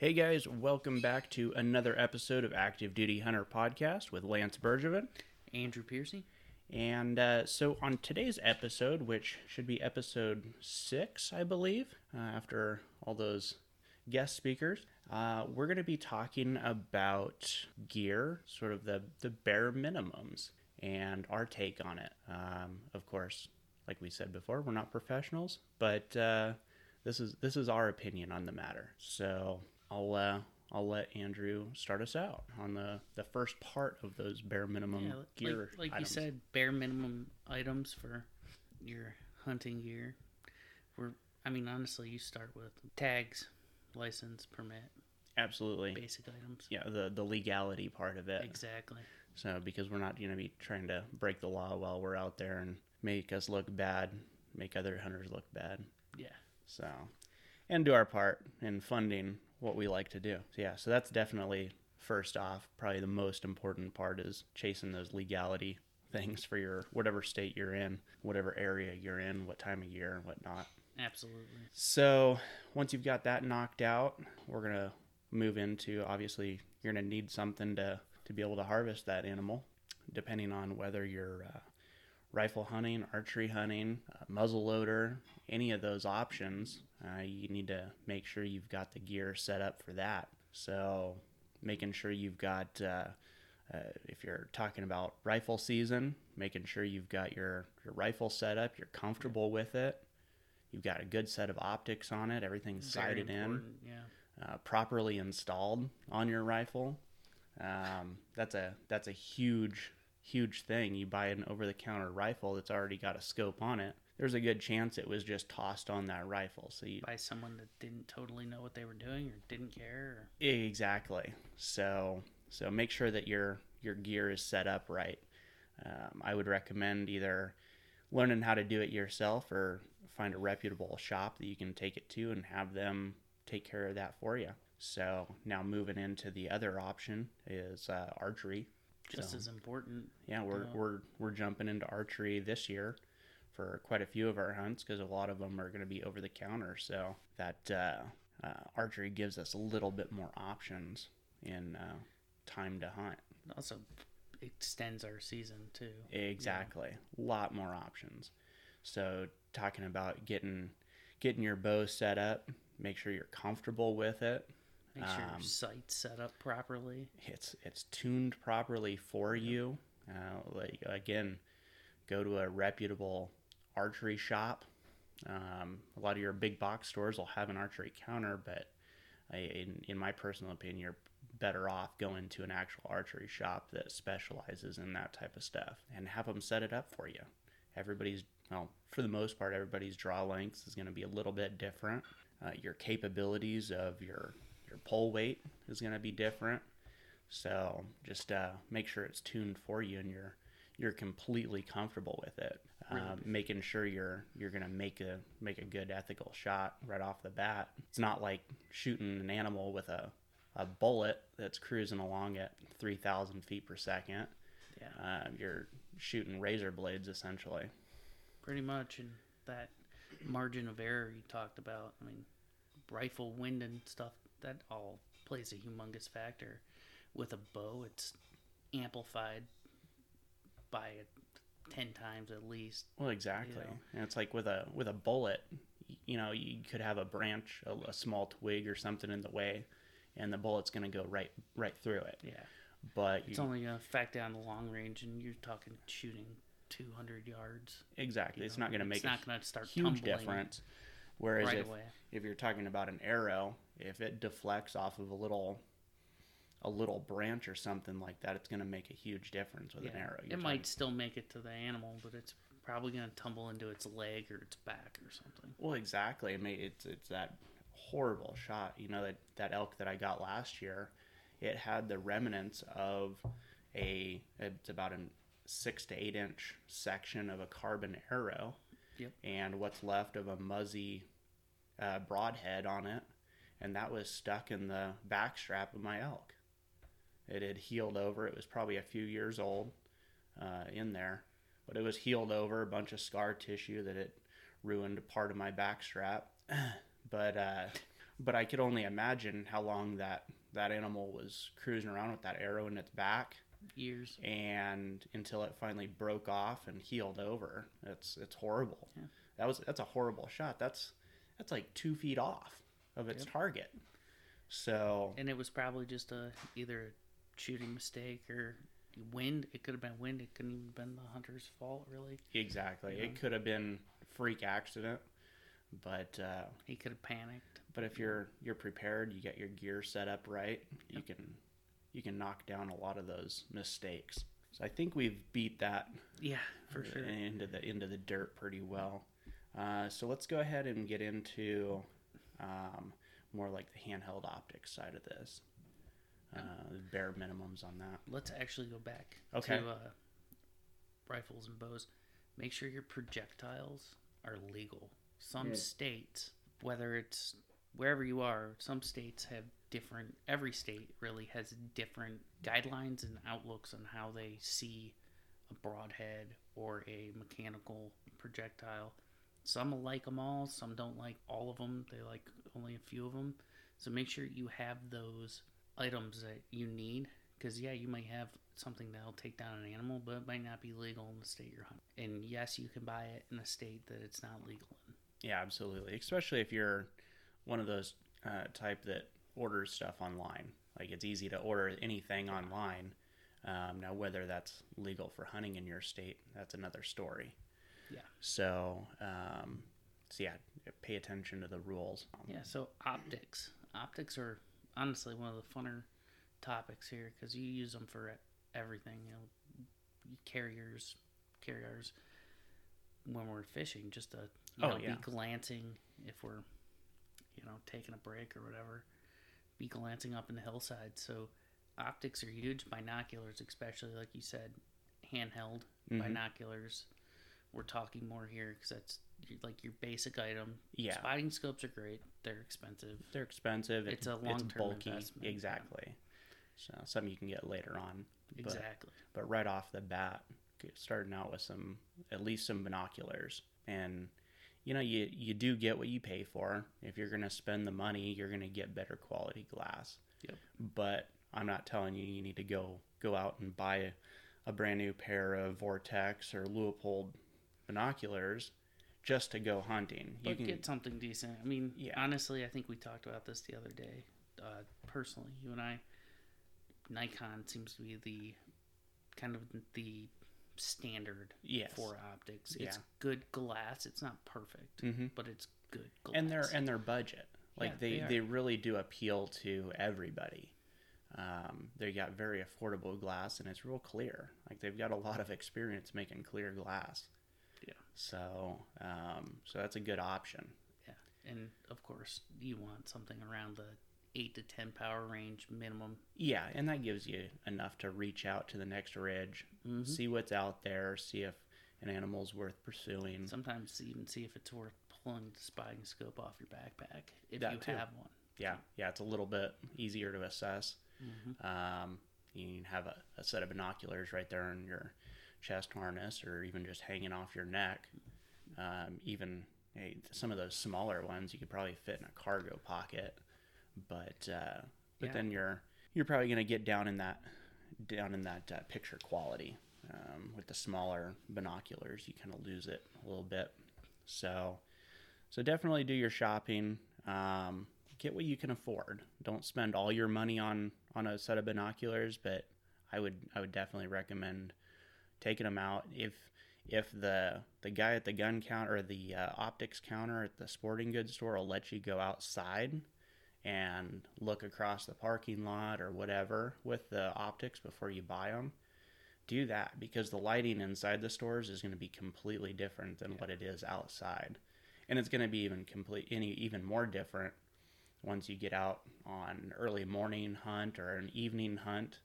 Hey guys, welcome back to another episode of Active Duty Hunter Podcast with Lance Bergevin. Andrew Piercy. And uh, so on today's episode, which should be episode six, I believe, uh, after all those guest speakers, uh, we're going to be talking about gear, sort of the, the bare minimums, and our take on it. Um, of course, like we said before, we're not professionals, but uh, this is this is our opinion on the matter. So I'll uh, I'll let Andrew start us out on the, the first part of those bare minimum Yeah, gear. like, like you said, bare minimum items for your hunting gear. We're, I mean, honestly, you start with tags, license, permit, absolutely. basic items. Yeah, the the legality part of it. Exactly. So because we're not going to be trying to break the law while we're out there and make us look bad, make other hunters look bad. Yeah. So, and do our part in funding what we like to do. So yeah, so that's definitely first off, probably the most important part is chasing those legality things for your whatever state you're in, whatever area you're in, what time of year and whatnot. Absolutely. So once you've got that knocked out, we're gonna move into obviously you're gonna need something to to be able to harvest that animal, depending on whether you're uh, rifle hunting, archery hunting, uh, muzzle loader, any of those options. Uh, you need to make sure you've got the gear set up for that. So making sure you've got uh, uh, if you're talking about rifle season, making sure you've got your, your rifle set up, you're comfortable with it, you've got a good set of optics on it, everything's Very sighted in, Yeah. uh, properly installed on your rifle. Um, that's a that's a huge huge thing. You buy an over the counter rifle that's already got a scope on it. There's a good chance it was just tossed on that rifle. So you By someone that didn't totally know what they were doing or didn't care. Or, Exactly. So so make sure that your your gear is set up right. Um, I would recommend either learning how to do it yourself or find a reputable shop that you can take it to and have them take care of that for you. So now moving into the other option is uh, archery. just So- as important. yeah, we're Yeah. we're we're jumping into archery this year for quite a few of our hunts because a lot of them are going to be over the counter. So that uh, uh, archery gives us a little bit more options in uh, time to hunt. Also extends our season too. Exactly, a lot more options. So talking about getting getting your bow set up, make sure you're comfortable with it. Make sure Um, your sight's set up properly. it's it's tuned properly for you. Uh, like again, go to a reputable archery shop. Um, a lot of your big box stores will have an archery counter, but I, in in my personal opinion, you're better off going to an actual archery shop that specializes in that type of stuff and have them set it up for you. Everybody's well, for the most part, everybody's draw lengths is going to be a little bit different. Uh, your capabilities of your your pull weight is going to be different. So just uh, make sure it's tuned for you and you're you're completely comfortable with it. Um, making sure you're you're gonna make a make a good ethical shot right off the bat. It's not like shooting an animal with a a bullet that's cruising along at three thousand feet per second. Yeah. Uh, you're shooting razor blades essentially. pretty much and that margin of error you talked about i mean rifle wind and stuff that all plays a humongous factor with a bow it's amplified by 10 times at least Well, exactly. know. And it's like with a with a bullet, you know, you could have a branch, a, a small twig or something in the way, and the bullet's going to go right right through it. yeah But it's you, only going to affect down the long range and you're talking shooting 200 yards exactly, it's know, not going to make it's not going to start huge difference. Whereas right if away if you're talking about an arrow, if it deflects off of a little a little branch or something like that, it's going to make a huge difference with an arrow. it You're might still make it to the animal but it's probably going to tumble into its leg or its back or something Well, exactly. I mean, it's it's that horrible shot. You know that that elk that I got last year, it had the remnants of a it's about a six to eight inch section of a carbon arrow, Yep. and what's left of a muzzy uh, broadhead on it, and that was stuck in the backstrap of my elk. It had healed over. It was probably a few years old uh, in there, but it was healed over, a bunch of scar tissue that it ruined part of my backstrap. but uh, but I could only imagine how long that that animal was cruising around with that arrow in its back Years. and until it finally broke off and healed over. It's it's horrible. Yeah. That was that's a horrible shot. That's that's like two feet off of its Yep. target. So And it was probably just a either shooting mistake or wind. It could have been wind. It couldn't even have been the hunter's fault, really. exactly, Yeah. it could have been freak accident, but uh, He could have panicked. but if you're you're prepared, you get your gear set up right, you can you can knock down a lot of those mistakes. So I think we've beat that Yeah, for sure. into the into the dirt pretty well. Uh, so let's go ahead and get into um, more like the handheld optics side of this. Uh, bare minimums on that. Let's actually go back Okay. to uh, rifles and bows. Make sure your projectiles are legal. Some Yeah. states, whether it's wherever you are, some states have different. Every state really has different guidelines and outlooks on how they see a broadhead or a mechanical projectile. Some like them all. Some don't like all of them. They like only a few of them. So make sure you have those items that you need. Because yeah, you might have something that'll take down an animal, but it might not be legal in the state you're hunting. And yes, you can buy it in a state that it's not legal in. Yeah, absolutely. Especially if you're one of those uh, type that orders stuff online. Like it's easy to order anything online. Um, now, whether that's legal for hunting in your state, that's another story. Yeah. So, um, so yeah, pay attention to the rules. Yeah. So optics, optics are honestly one of the funner topics here because you use them for everything. You know, carriers, carriers. When we're fishing, just to you Oh, know, yeah. be glancing if we're, you know, taking a break or whatever, be glancing up in the hillside. So optics are huge. Binoculars, especially like you said, handheld Mhm. binoculars. We're talking more here because that's like your basic item. Yeah. Spotting scopes are great. They're expensive. They're expensive. It's a It's long-term bulky. investment. Exactly. So something you can get later on. But, Exactly. but right off the bat, starting out with some at least some binoculars, and you know you you do get what you pay for. If you're gonna spend the money, you're gonna get better quality glass. Yep. But I'm not telling you you need to go go out and buy a brand new pair of Vortex or Leupold binoculars just to go hunting. You but can get something decent. I mean, Yeah. honestly, I think we talked about this the other day. Uh, personally, you and I, Nikon seems to be the kind of the standard Yes. for optics. It's good glass. It's not perfect, Mhm. but it's good glass. and their and their budget. Like Yeah, they, they they, really do appeal to everybody. Um, they got very affordable glass and it's real clear. Like they've got a lot of experience making clear glass. So um, so that's a good option. yeah, and of course, you want something around the eight to ten power range minimum. Yeah, and that gives you enough to reach out to the next ridge, Mhm. see what's out there, see if an animal's worth pursuing. Sometimes even see if it's worth pulling the spotting scope off your backpack if That you too. have one. yeah, yeah, it's a little bit easier to assess. Mhm. Um, you can have a, a set of binoculars right there in your chest harness, or even just hanging off your neck. Um, even hey, some of those smaller ones you could probably fit in a cargo pocket, but uh, but Yeah. then you're you're probably gonna get down in that down in that uh, picture quality. Um, with the smaller binoculars, you kind of lose it a little bit. So, so definitely do your shopping. Um, get what you can afford. Don't spend all your money on on a set of binoculars, but I would I would definitely recommend taking them out. If if the the guy at the gun counter or the uh, optics counter at the sporting goods store will let you go outside and look across the parking lot or whatever with the optics before you buy them do that because the lighting inside the stores is going to be completely different than what it is outside. And it's going to be even complete any even more different once you get out on an early morning hunt or an evening hunt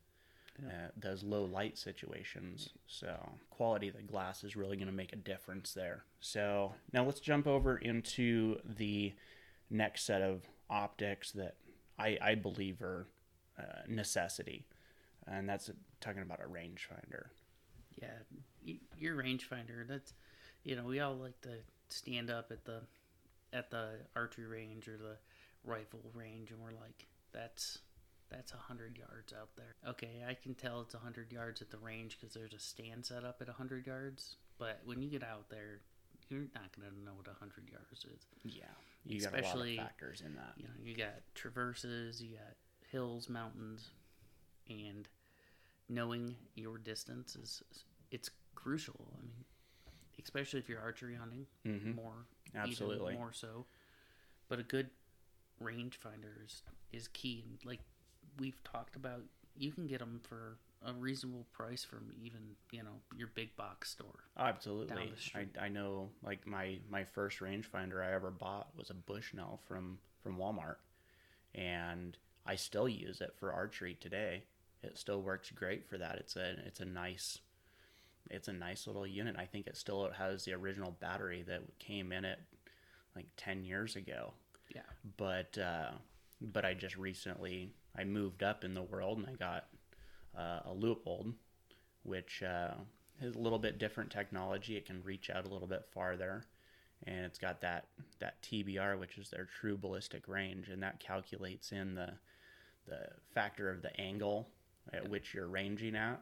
uh, those low light situations. So quality of the glass is really going to make a difference there. So now let's jump over into the next set of optics that i, I believe are uh, necessity. And that's talking about a rangefinder. Yeah, your rangefinder. That's you know we all like to stand up at the at the archery range or the rifle range and we're like, that's that's a hundred yards out there. Okay, I can tell it's a hundred yards at the range because there's a stand set up at a hundred yards. But when you get out there, you're not gonna know what a hundred yards is. Yeah, you got a Especially- lot of factors in that. You know, you got traverses, you got hills, mountains, and knowing your distance is it's crucial. I mean, especially if you're archery hunting, Mhm. more Absolutely. even more so. But a good rangefinder is is key, and like we've talked about, you can get them for a reasonable price from even you know your big box store. Absolutely. I. I know like my my first rangefinder I ever bought was a Bushnell from from Walmart and I still use it for archery today. It still works great for that. It's a it's a nice it's a nice little unit. I think it still has the original battery that came in it like 10 years ago. Yeah, But uh but I just recently I moved up in the world and I got uh, a Leupold, which uh, is a little bit different technology. It can reach out a little bit farther, and it's got that that TBR, which is their true ballistic range, and that calculates in the the factor of the angle at which you're ranging at.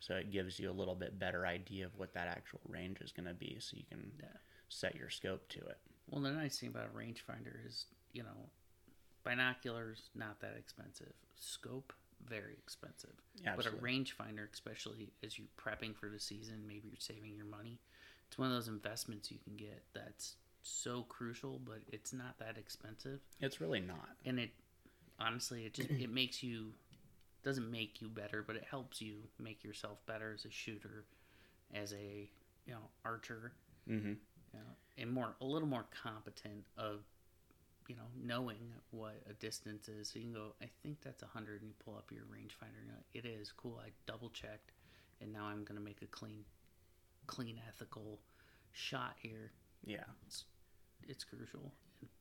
So it gives you a little bit better idea of what that actual range is going to be, so you can Yeah. set your scope to it. Well, the nice thing about a rangefinder is, you know, binoculars not that expensive. Scope very expensive. But a rangefinder, especially as you're prepping for the season, maybe you're saving your money. It's one of those investments you can get that's so crucial, but it's not that expensive. It's really not. And it honestly, it just it makes you doesn't make you better, but it helps you make yourself better as a shooter, as a you know archer hmm you know, and more a little more competent of you know knowing what a distance is. So you can go, I think that's a hundred, and you pull up your rangefinder. And you're like, it is cool. I double checked, and now I'm gonna make a clean, clean, ethical shot here. Yeah. It's crucial.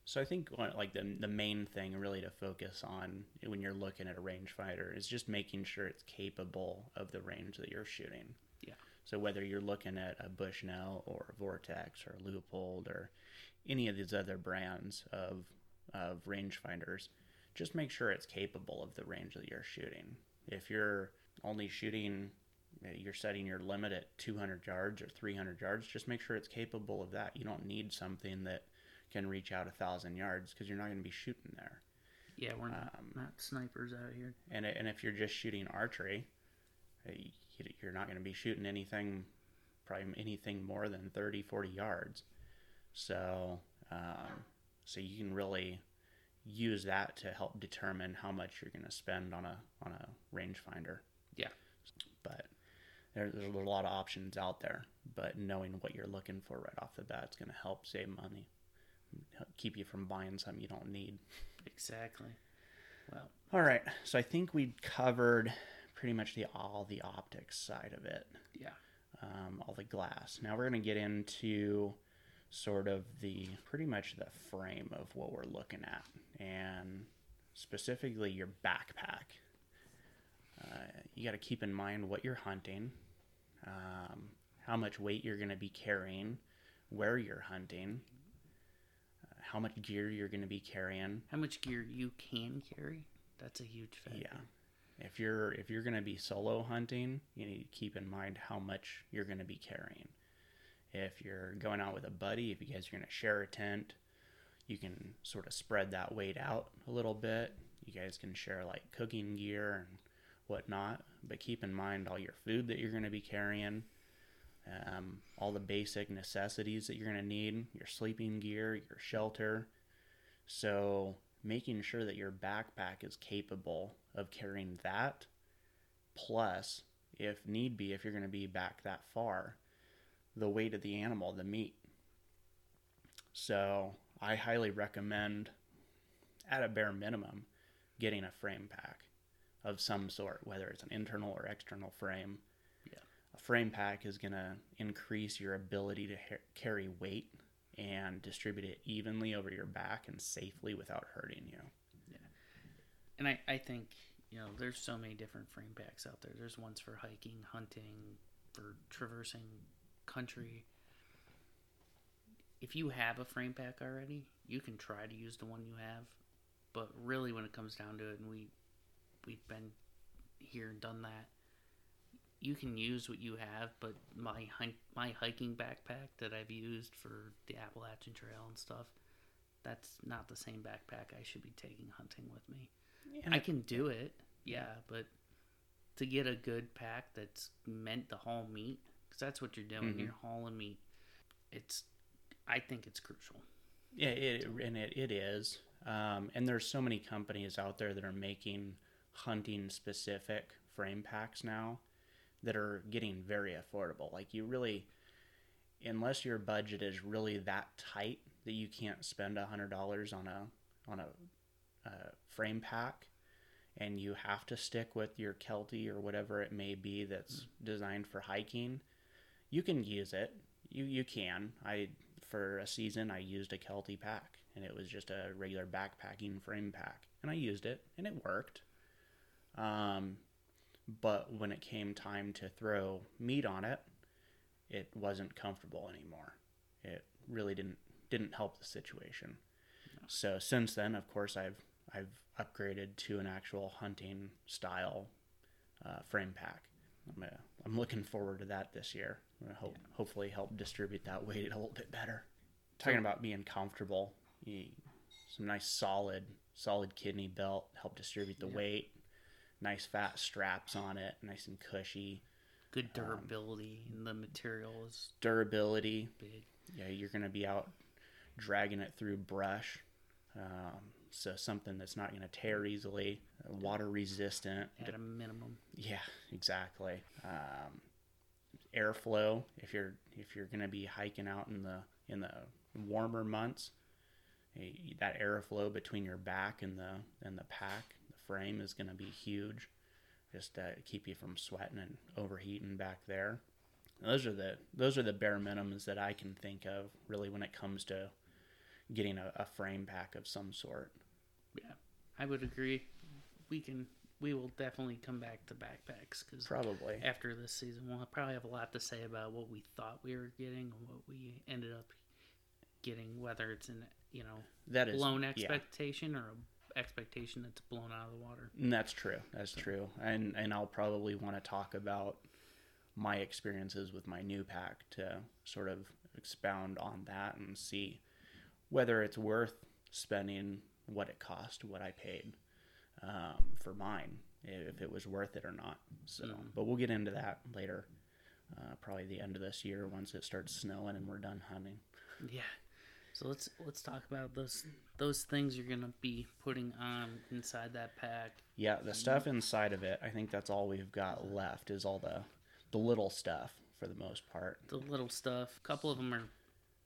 So I think like the the main thing really to focus on when you're looking at a rangefinder is just making sure it's capable of the range that you're shooting. Yeah. So whether you're looking at a Bushnell or a Vortex or a Leupold or any of these other brands of of rangefinders, just make sure it's capable of the range that you're shooting. If you're only shooting you're setting your limit at 200 yards or 300 yards just make sure it's capable of that you don't need something that can reach out a thousand yards because you're not going to be shooting there Yeah, we're not, Um, not snipers out here. and and if you're just shooting archery uh, you're not going to be shooting anything probably anything more than 30 40 yards so um, so you can really use that to help determine how much you're going to spend on a on a rangefinder Yeah. but there, there's a lot of options out there but knowing what you're looking for right off the bat is going to help save money keep you from buying something you don't need Exactly. Well, all right, so I think we covered pretty much the all the optics side of it, yeah. um, all the glass. Now we're going to get into sort of the pretty much the frame of what we're looking at, and specifically your backpack. Uh, you got to keep in mind what you're hunting, um, how much weight you're going to be carrying, where you're hunting, uh, how much gear you're going to be carrying. How much gear you can carry? That's a huge factor. Yeah. If you're if you're going to be solo hunting, you need to keep in mind how much you're going to be carrying. If you're going out with a buddy, if you guys are going to share a tent, you can sort of spread that weight out a little bit. You guys can share like cooking gear and whatnot, but keep in mind all your food that you're going to be carrying, um, all the basic necessities that you're going to need, your sleeping gear, your shelter. So making sure that your backpack is capable of carrying that, plus, if need be, if you're going to be back that far, the weight of the animal, the meat. So I highly recommend, at a bare minimum, getting a frame pack of some sort, whether it's an internal or external frame. Yeah. A frame pack is going to increase your ability to ha- carry weight and distribute it evenly over your back and safely without hurting you. Yeah. And I, I think, you know, there's so many different frame packs out there. There's ones for hiking, hunting, for traversing country. If you have a frame pack already, you can try to use the one you have But really, when it comes down to it, and we we've been here and done that, you can use what you have. But my my hiking backpack that I've used for the Appalachian Trail and stuff, that's not the same backpack I should be taking hunting with me. And I can do it, yeah, but to get a good pack that's meant to haul meat, because that's what you're doing. Mhm. You're hauling meat. It's, I think it's crucial. Yeah, it, and it, it is. Um, and there's so many companies out there that are making hunting specific frame packs now that are getting very affordable. Like you really, unless your budget is really that tight that you can't spend a hundred dollars on a on a uh, frame pack, and you have to stick with your Kelty or whatever it may be that's designed for hiking, you can use it. You you can. I for a season I used a Kelty pack, and it was just a regular backpacking frame pack, and I used it, and it worked. Um, but when it came time to throw meat on it, it wasn't comfortable anymore. It really didn't didn't help the situation. So since then, of course, I've I've upgraded to an actual hunting style uh, frame pack. I'm, uh, I'm looking forward to that this year. I'm gonna hope, hopefully help distribute that weight a little bit better. Talking about being comfortable, you, some nice solid solid kidney belt help distribute the Yeah. weight. Nice fat straps on it, nice and cushy. Good durability, and the material is Durability, big. yeah, you're going to be out dragging it through brush. Um, so something that's not going to tear easily, water resistant. At a minimum, Yeah, exactly. Um, airflow. If you're if you're going to be hiking out in the in the warmer months, eh, that airflow between your back and the and the pack, the frame is going to be huge. Just to keep you from sweating and overheating back there. Those are the those are the bare minimums that I can think of really when it comes to getting a, a frame pack of some sort. Yeah, I would agree. We can, we will definitely come back to backpacks because Probably. after this season, we'll probably have a lot to say about what we thought we were getting and what we ended up getting, whether it's an you know That is blown yeah. expectation or a expectation that's blown out of the water. And That's true. That's true. And and I'll probably want to talk about my experiences with my new pack to sort of expound on that and see whether it's worth spending what it cost, what I paid um, for mine, if it was worth it or not. So, but we'll get into that later. Uh, probably the end of this year once it starts snowing and we're done hunting. Yeah. So let's let's talk about those those things you're gonna be putting on inside that pack. Yeah, the stuff inside of it, I think that's all we've got left is all the the little stuff for the most part. The little stuff. A couple of them are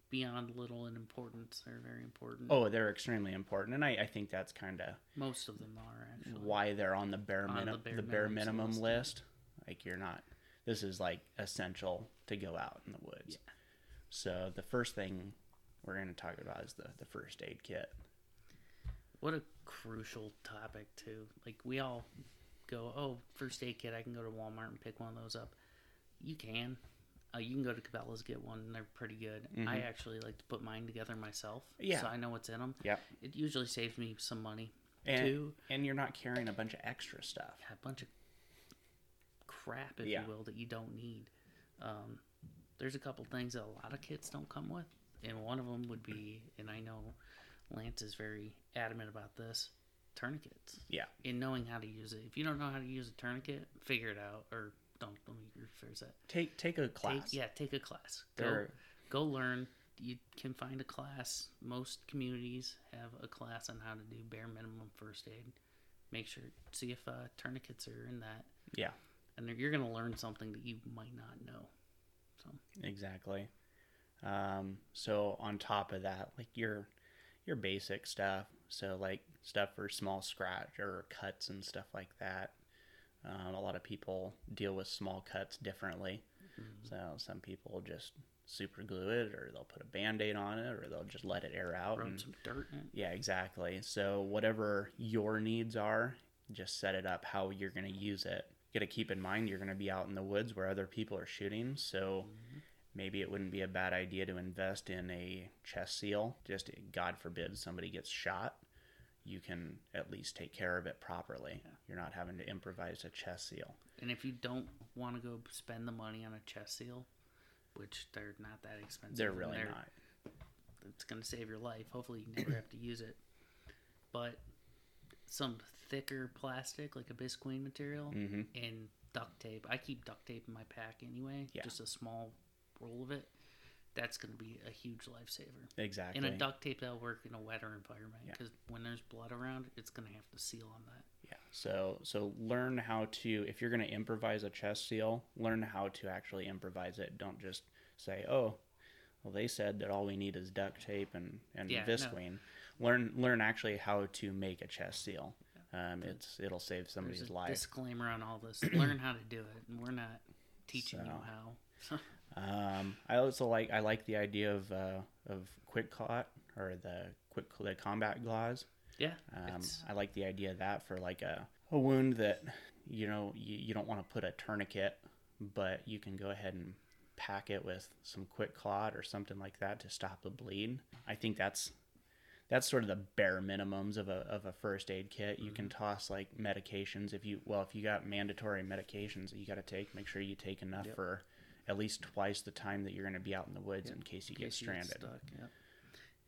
beyond little in importance. They're very important. Oh, they're extremely important, and I, I think that's kind of Most of them are actually. why they're on the bare On the minimum bare the bare minimum list, list. Like you're not. This is like essential to go out in the woods. Yeah. So the first thing we're going to talk about is the the first aid kit. What a crucial topic too. Like we all go, oh, first aid kit. I can go to Walmart and pick one of those up. You can. Uh, you can go to Cabela's get one. and They're pretty good. I actually like to put mine together myself. Mm-hmm. Yeah. So I know what's in them. Yep. It usually saves me some money. And Two. and you're not carrying a bunch of extra stuff. a bunch of crap, if Yeah. you will, that you don't need. Um, there's a couple things that a lot of kits don't come with, and one of them would be, and I know Lance is very adamant about this, tourniquets. Yeah. In knowing how to use it. If you don't know how to use a tourniquet, figure it out, or don't. Let me rephrase that. Take take a class. Take, yeah, take a class. Go, go learn. You can find a class. Most communities have a class on how to do bare minimum first aid. Make sure see if uh, tourniquets are in that Yeah. and you're going to learn something that you might not know. So Exactly. Um, so on top of that, like your your basic stuff, so like stuff for small scratch or cuts and stuff like that. Um, a lot of people deal with small cuts differently. So some people just super glue it, or they'll put a band aid on it, or they'll just let it air out. rub and- some dirt in it. yeah, exactly. So whatever your needs are, just set it up how you're going to use it. You got to keep in mind you're going to be out in the woods where other people are shooting, so maybe it wouldn't be a bad idea to invest in a chest seal. Just God forbid somebody gets shot, you can at least take care of it properly. Yeah. You're not having to improvise a chest seal. And if you don't want to go spend the money on a chest seal, which they're not that expensive, They're really not. It's going to save your life. Hopefully, you never have to use it. But some thicker plastic, like a Visqueen material, hmm and duct tape. I keep duct tape in my pack anyway. Yeah. Just a small roll of it. That's going to be a huge lifesaver. Exactly. And a duct tape that'll work in a wetter environment Yeah. because when there's blood around, it's going to have to seal on that. Yeah. So so learn how to if you're going to improvise a chest seal, learn how to actually improvise it. Don't just say, "Oh, well they said that all we need is duct tape and and Yeah, no. Visqueen." Learn learn actually how to make a chest seal. Um, it's it'll save somebody's a life. disclaimer on all this. Learn how to do it, and we're not teaching you how. Um, I also like I like the idea of uh, of QuikClot or the quick the combat gauze. yeah, Um, I like the idea of that for like a, a wound that you know you, you don't want to put a tourniquet, but you can go ahead and pack it with some QuikClot or something like that to stop the bleed. I think that's that's sort of the bare minimums of a of a first aid kit. You can toss like medications if you well if you got mandatory medications that you got to take, make sure you take enough Yep. for at least twice the time that you're going to be out in the woods Yep. in case you in get you stranded. stuck, yep.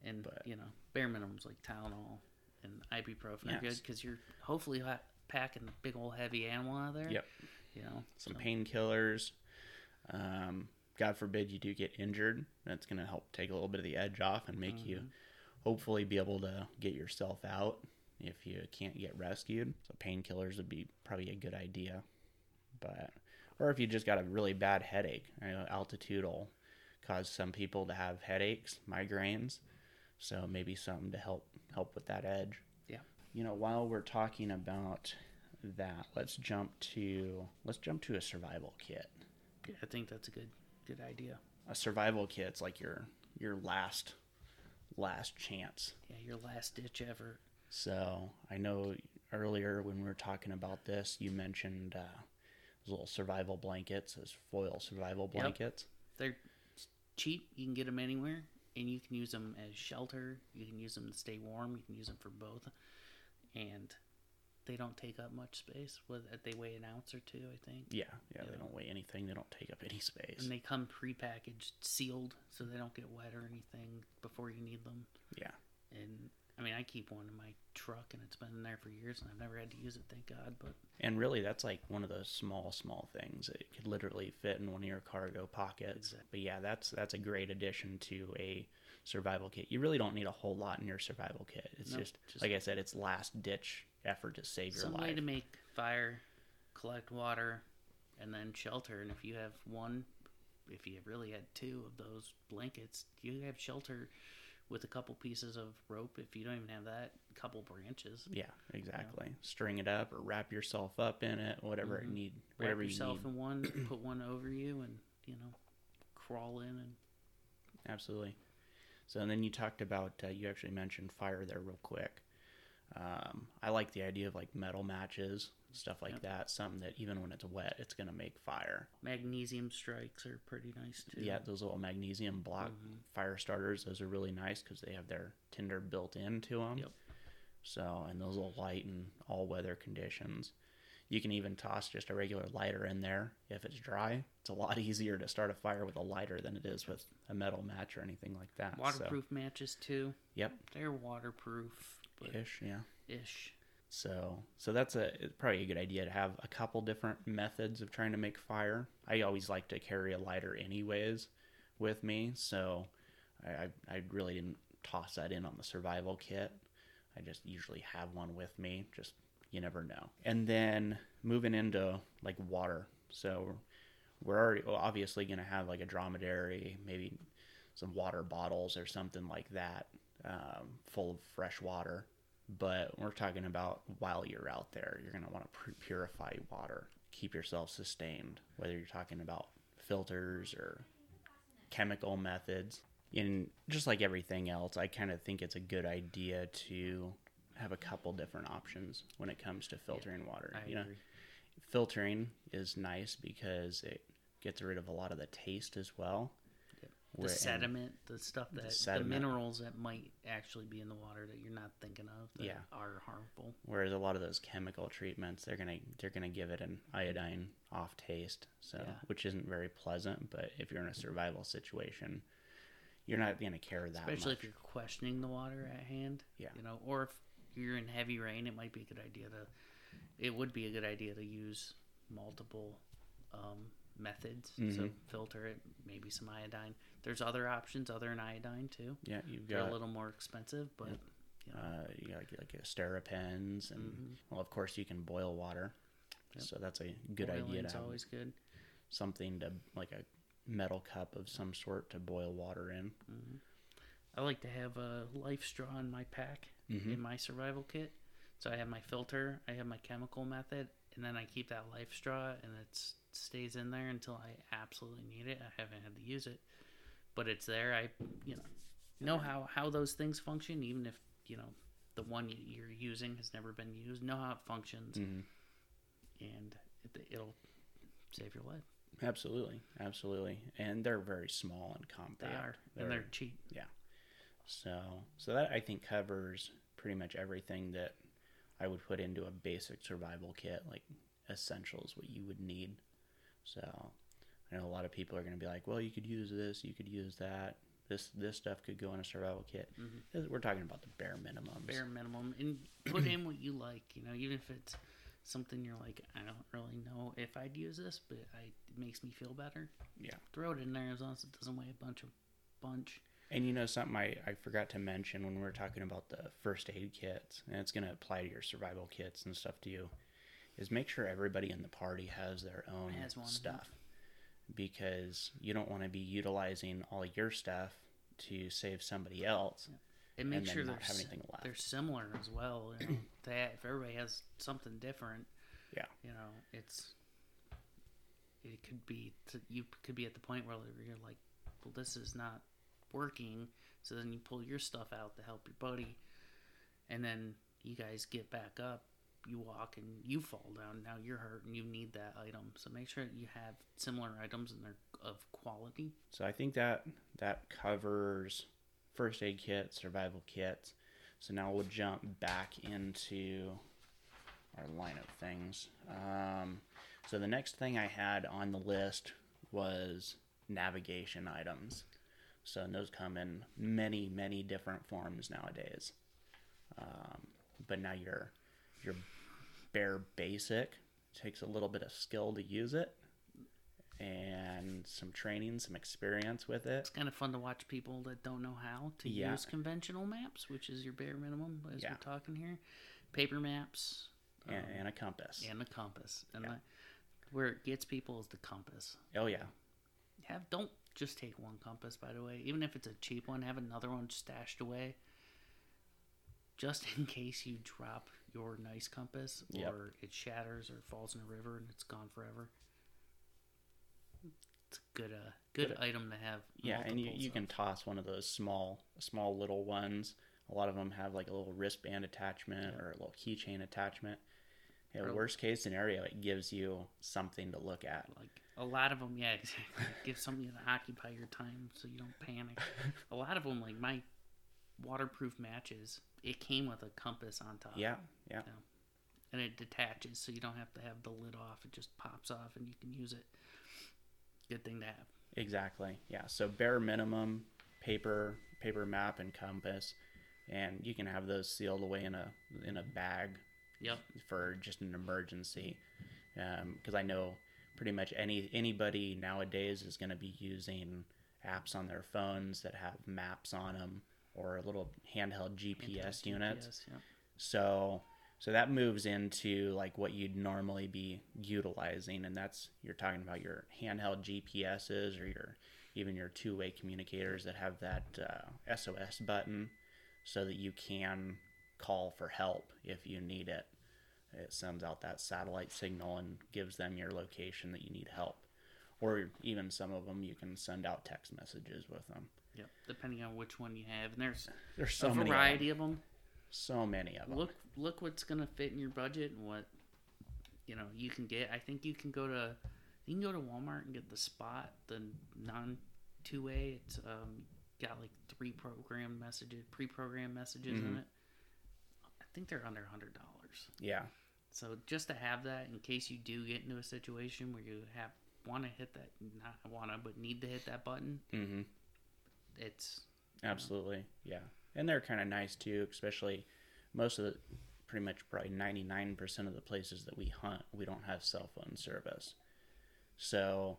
And But- you know, bare minimums like Tylenol and ibuprofen are good because you're hopefully ha- packing a big old heavy animal out there. Yep. You know, some so- painkillers. Um, God forbid you do get injured. That's going to help take a little bit of the edge off and make you Mm-hmm. hopefully be able to get yourself out if you can't get rescued. So painkillers would be probably a good idea. But or if you just got a really bad headache, I know altitude will cause some people to have headaches, migraines. So maybe something to help help with that edge. Yeah. You know, while we're talking about that, let's jump to let's jump to a survival kit. Yeah, I think that's a good good idea. A survival kit's like your your last last chance. Yeah, your last ditch effort. So I know earlier when we were talking about this, you mentioned uh, those little survival blankets, those foil survival Yep. blankets. They're cheap. You can get them anywhere, and you can use them as shelter. You can use them to stay warm. You can use them for both, and they don't take up much space. With uh, they weigh an ounce or two, I think. Yeah, yeah, they don't weigh anything. They don't take up any space. And they come prepackaged, sealed, so they don't get wet or anything before you need them. yeah, And I mean, I keep one in my truck, and it's been in there for years, and I've never had to use it, thank God. But and really, that's like one of those small, small things. It could literally fit in one of your cargo pockets. Exactly. But yeah, that's that's a great addition to a survival kit. You really don't need a whole lot in your survival kit. It's Nope, just, just- like I said, it's last ditch effort to save your life. some way to make fire, collect water, and then shelter. And if you have one, if you really had two of those blankets, you have shelter with a couple pieces of rope. If you don't even have that, a couple branches. Yeah, exactly. String it up or wrap yourself up in it, whatever it Mhm. need, Wrap whatever you yourself need. in one, put one over you, and you know, crawl in and Absolutely. So and then you talked about uh, you actually mentioned fire there real quick. Um, I like the idea of like metal matches, stuff like Yep. that. Something that even when it's wet, it's gonna make fire. magnesium strikes are pretty nice too. Yeah, those little magnesium block Mhm. fire starters, those are really nice because they have their tinder built into them. Yep. So, and those will light in all weather conditions. You can even toss just a regular lighter in there if it's dry. It's a lot easier to start a fire with a lighter than it is with a metal match or anything like that. So, Waterproof matches too. yep, They're waterproof, but ish, yeah. ish. So, so that's a probably a good idea to have a couple different methods of trying to make fire. I always like to carry a lighter anyways with me, so I I, I really didn't toss that in on the survival kit. I just usually have one with me. Just you never know. And then moving into like water, so we're already obviously going to have like a dromedary, maybe some water bottles or something like that, um, full of fresh water. But we're talking about while you're out there, you're going to want to pu- purify water, keep yourself sustained, whether you're talking about filters or chemical methods. And just like everything else, I kind of think it's a good idea to have a couple different options when it comes to filtering water. I you know, agree. filtering is nice because it gets rid of a lot of the taste as well. The Where- sediment, the stuff that the, sediment. minerals that might actually be in the water that you're not thinking of that Yeah. are harmful. Whereas a lot of those chemical treatments, they're gonna they're gonna give it an iodine off taste, so Yeah. which isn't very pleasant. But if you're in a survival situation, you're not gonna care that Especially much. if you're questioning the water at hand. Yeah. You know, or if you're in heavy rain, it might be a good idea to. It would be a good idea to use multiple um, methods. So Mhm. filter it, maybe some iodine. There's other options other than iodine too. yeah, you've got They're a little more expensive, but you know, uh, you got like, like a SteriPENs, and Mhm. well, of course you can boil water. Yep. So that's a good idea boiling's to have always good. something to like a metal cup of some sort to boil water in. I like to have a LifeStraw in my pack Mhm. in my survival kit. So I have my filter, I have my chemical method, and then I keep that LifeStraw and it stays in there until I absolutely need it. I haven't had to use it, but it's there. I you know know how how those things function, even if you know the one you- you're using has never been used. Know how it functions, Mhm. and it, it'll save your life. Absolutely, absolutely, and they're very small and compact. They are, and they're cheap. Yeah. So, so that I think covers pretty much everything that I would put into a basic survival kit, like essentials, what you would need. So, I know a lot of people are going to be like, "Well, you could use this, you could use that. This this stuff could go in a survival kit." Mm-hmm. We're talking about the bare minimums. bare minimum and put in what you like you know even if it's something you're like i don't really know if i'd use this but I, it makes me feel better Yeah. throw it in there as long as it doesn't weigh a bunch of bunch And you know something I, I forgot to mention when we were talking about the first aid kits, and it's going to apply to your survival kits and stuff to you, is make sure everybody in the party has their own Has stuff. Because you don't want to be utilizing all your stuff to save somebody else. and make And sure not they're, have anything left. they're similar as well you know that if everybody has something different Yeah. you know it's it could be to, you could be at the point where you're like well this is not working so then you pull your stuff out to help your buddy and then you guys get back up you walk and you fall down now you're hurt and you need that item so make sure you have similar items and they're of quality So I think that that covers first aid kits, survival kits. So now we'll jump back into our line of things. Um, so the next thing I had on the list was navigation items. So those come in many, many different forms nowadays. Um, but now your your bare basic takes a little bit of skill to use it and some training, some experience with it. it's kind of fun to watch people that don't know how to Yeah. use conventional maps which is your bare minimum as Yeah. we're talking here paper maps and, um, and a compass. and the compass and Yeah. the, where it gets people is the compass Oh yeah, have don't just take one compass by the way even if it's a cheap one have another one stashed away just in case you drop your nice compass or Yep. it shatters or falls in a river and it's gone forever it's a good uh good item to have yeah, and you, you of. can toss one of those small, small little ones. A lot of them have like a little wristband attachment or a little keychain attachment. Yeah, Or- worst case scenario, it gives you something to look at. like a lot of them yeah exactly give something to occupy your time so you don't panic a lot of them like my waterproof matches it came with a compass on top. Yeah, yeah, and it detaches so you don't have to have the lid off it just pops off and you can use it. Good thing to have. Exactly. Yeah, so bare minimum paper, paper map and compass, and you can have those sealed away in a in a bag. Yep. For just an emergency um, because I know pretty much any anybody nowadays is going to be using apps on their phones that have maps on them or a little handheld GPS unit, GPS, yep. So so that moves into like what you'd normally be utilizing and that's you're talking about your handheld GPSs or your even your two-way communicators that have that uh, SOS button so that you can call for help if you need it. It sends out that satellite signal and gives them your location that you need help. Or even some of them you can send out text messages with them. Yep. Depending on which one you have, and there's There's so a many of them. variety of them. So many of them. Look, look what's gonna fit in your budget and what you know you can get. I think you can go to you can go to Walmart and get the Spot, the non two way. It's um, got like three program messages, pre-programmed messages in Mhm. it. I think they're under a hundred dollars. Yeah. So just to have that in case you do get into a situation where you have want to hit that, not want to, but need to hit that button, Mm-hmm. It's Absolutely. Yeah. And they're kind of nice too, especially most of the, pretty much probably 99% of the places that we hunt, we don't have cell phone service. So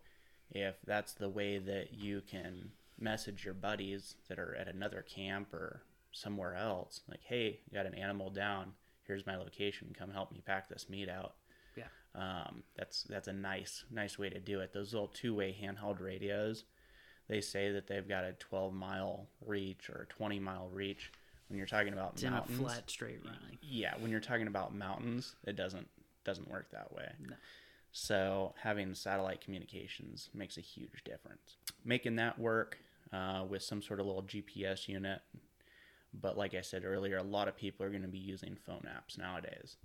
if that's the way that you can message your buddies that are at another camp or somewhere else, like, hey, got an animal down. Here's my location. Come help me pack this meat out. Yeah. Um, that's that's a nice nice way to do it. Those little two way handheld radios, they say that they've got a 12 mile reach or a 20 mile reach. When you're talking about it's in a mountains, flat straight line. yeah, when you're talking about mountains, it doesn't doesn't work that way. No. So having satellite communications makes a huge difference. Making that work uh, with some sort of little GPS unit, but like I said earlier, a lot of people are going to be using phone apps nowadays.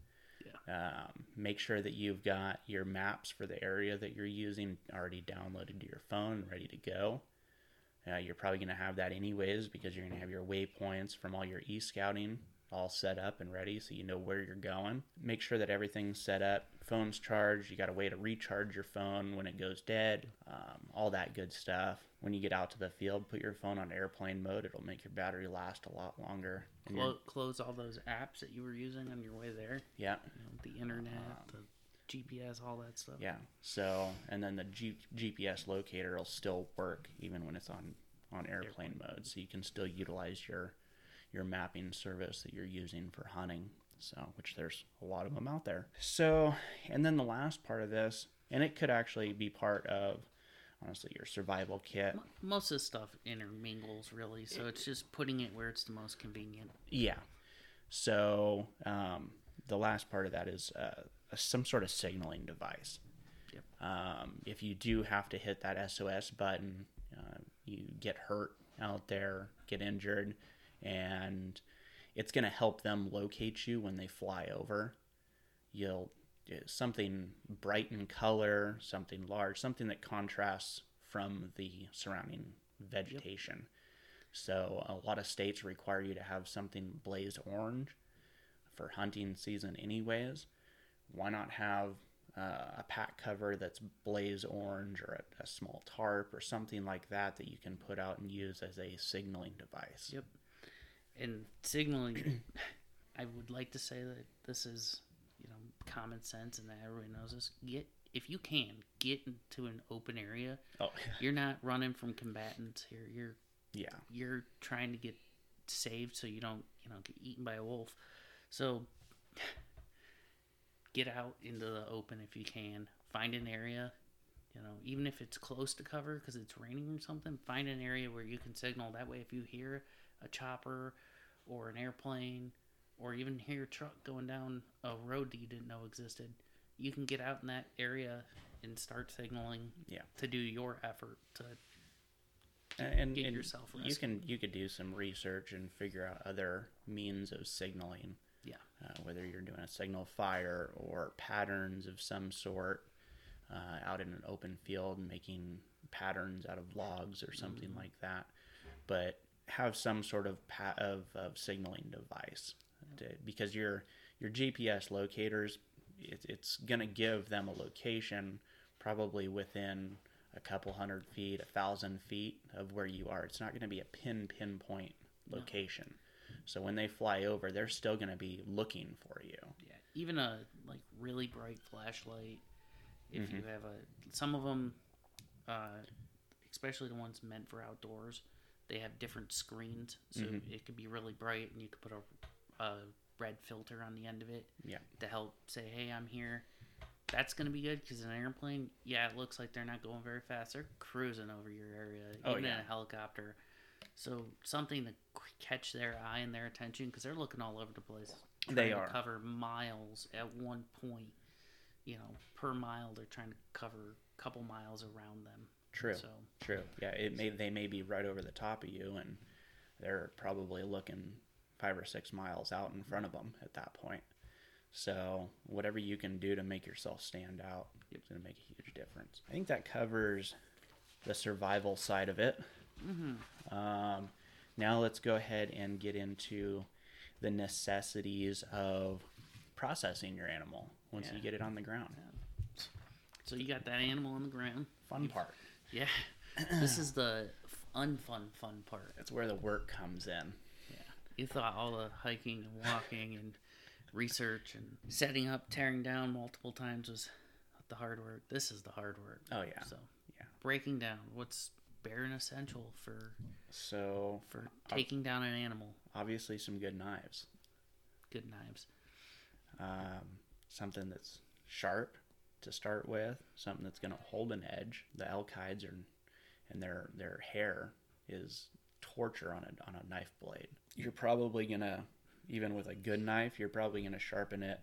Um, make sure that you've got your maps for the area that you're using already downloaded to your phone, ready to go. Uh, you're probably going to have that anyways because you're going to have your waypoints from all your e scouting all set up and ready so you know where you're going. Make sure that everything's set up. Phone's charged. You got a way to recharge your phone when it goes dead. Um, all that good stuff. When you get out to the field, put your phone on airplane mode. It'll make your battery last a lot longer. And Clo- close all those apps that you were using on your way there. yeah, You know, the internet, the GPS, all that stuff. yeah. So, and then the G- GPS locator will still work even when it's on on airplane mode. So you can still utilize your your mapping service that you're using for hunting. So, which there's a lot of them out there. So, and then the last part of this, and it could actually be part of honestly your survival kit. Most of the stuff intermingles really, so it's just putting it where it's the most convenient. Yeah. So um, the last part of that is uh, a, some sort of signaling device. Yep. Um, if you do have to hit that SOS button, uh, you get hurt out there, get injured, and it's going to help them locate you when they fly over. You'll uh, something bright in color, something large, something that contrasts from the surrounding vegetation. So a lot of states require you to have something blaze orange for hunting season, anyways. Why not have uh, a pack cover that's blaze orange or a, a small tarp or something like that that you can put out and use as a signaling device? Yep. And signaling, I would like to say that this is, you know, common sense and that everybody knows this. Get if you can get into an open area. Oh, You're not running from combatants here. You're yeah, you're trying to get saved so you don't you know get eaten by a wolf so get out into the open if you can find an area you know even if it's close to cover because it's raining or something find an area where you can signal that way if you hear a chopper or an airplane or even hear a truck going down a road that you didn't know existed you can get out in that area and start signaling yeah. to do your effort to And, and, Get and yourself you can you could do some research and figure out other means of signaling. Yeah. Uh, whether you're doing a signal fire or patterns of some sort uh, out in an open field, making patterns out of logs or something Mm-hmm. like that. But have some sort of pa- of, of signaling device to, because your your GPS locators, it, it's gonna give them a location probably within a couple hundred feet, a thousand feet of where you are. It's not going to be a pin pinpoint location. So when they fly over, they're still going to be looking for you. Yeah, even a like really bright flashlight. If Mm-hmm. you have a, some of them, uh, especially the ones meant for outdoors, they have different screens, so Mm-hmm. it could be really bright, and you could put a, a red filter on the end of it Yeah. to help say, "Hey, I'm here." That's gonna be good because an airplane, yeah, it looks like they're not going very fast. They're cruising over your area, Oh, even in a helicopter. So something to catch their eye and their attention because they're looking all over the place. They are. cover miles at one point. You know, per mile they're trying to cover a couple miles around them. True. So True. Yeah. It may they may be right over the top of you, and they're probably looking five or six miles out in front of them at that point. So whatever you can do to make yourself stand out Yep. is going to make a huge difference. I think that covers the survival side of it. Um, now let's go ahead and get into the necessities of processing your animal once you get it on the ground. So you got that animal on the ground. Fun part. Yeah. this is the unfun fun part. That's where the work comes in. Yeah. You thought all the hiking and walking and research and setting up, tearing down multiple times was the hard work. This is the hard work. Oh yeah. So Yeah. breaking down what's bare and essential for So for taking down an animal. obviously some good knives. Good knives. um, something that's sharp to start with, something that's going to hold an edge. The elk hides are, and their their hair is torture on a on a knife blade. You're probably gonna, even with a good knife, you're probably gonna sharpen it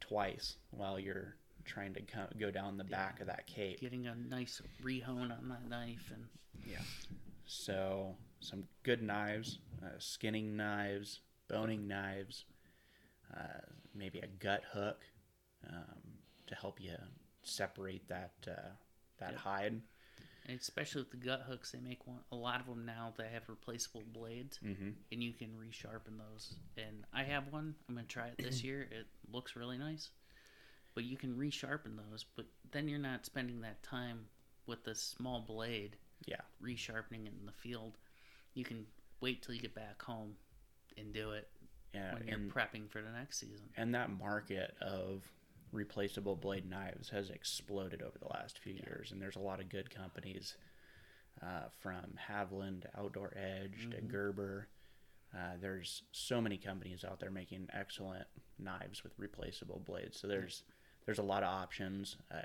twice while you're trying to co- go down the back of that cape. Getting a nice rehone on that knife and Yeah. So some good knives, uh, skinning knives, boning knives, uh, maybe a gut hook um, to help you separate that uh, that Yeah. hide. And especially with the gut hooks, they make one, a lot of them now that have replaceable blades, Mm-hmm. and you can resharpen those. And I have one. I'm gonna try it this year. It looks really nice, but you can resharpen those. But then you're not spending that time with the small blade Yeah. resharpening it in the field. You can wait till you get back home and do it Yeah, when you're and prepping for the next season. and that market of replaceable blade knives has exploded over the last few years, and there's a lot of good companies uh, from Havalon to Outdoor Edge to Gerber. Uh, there's so many companies out there making excellent knives with replaceable blades. So there's there's a lot of options, uh,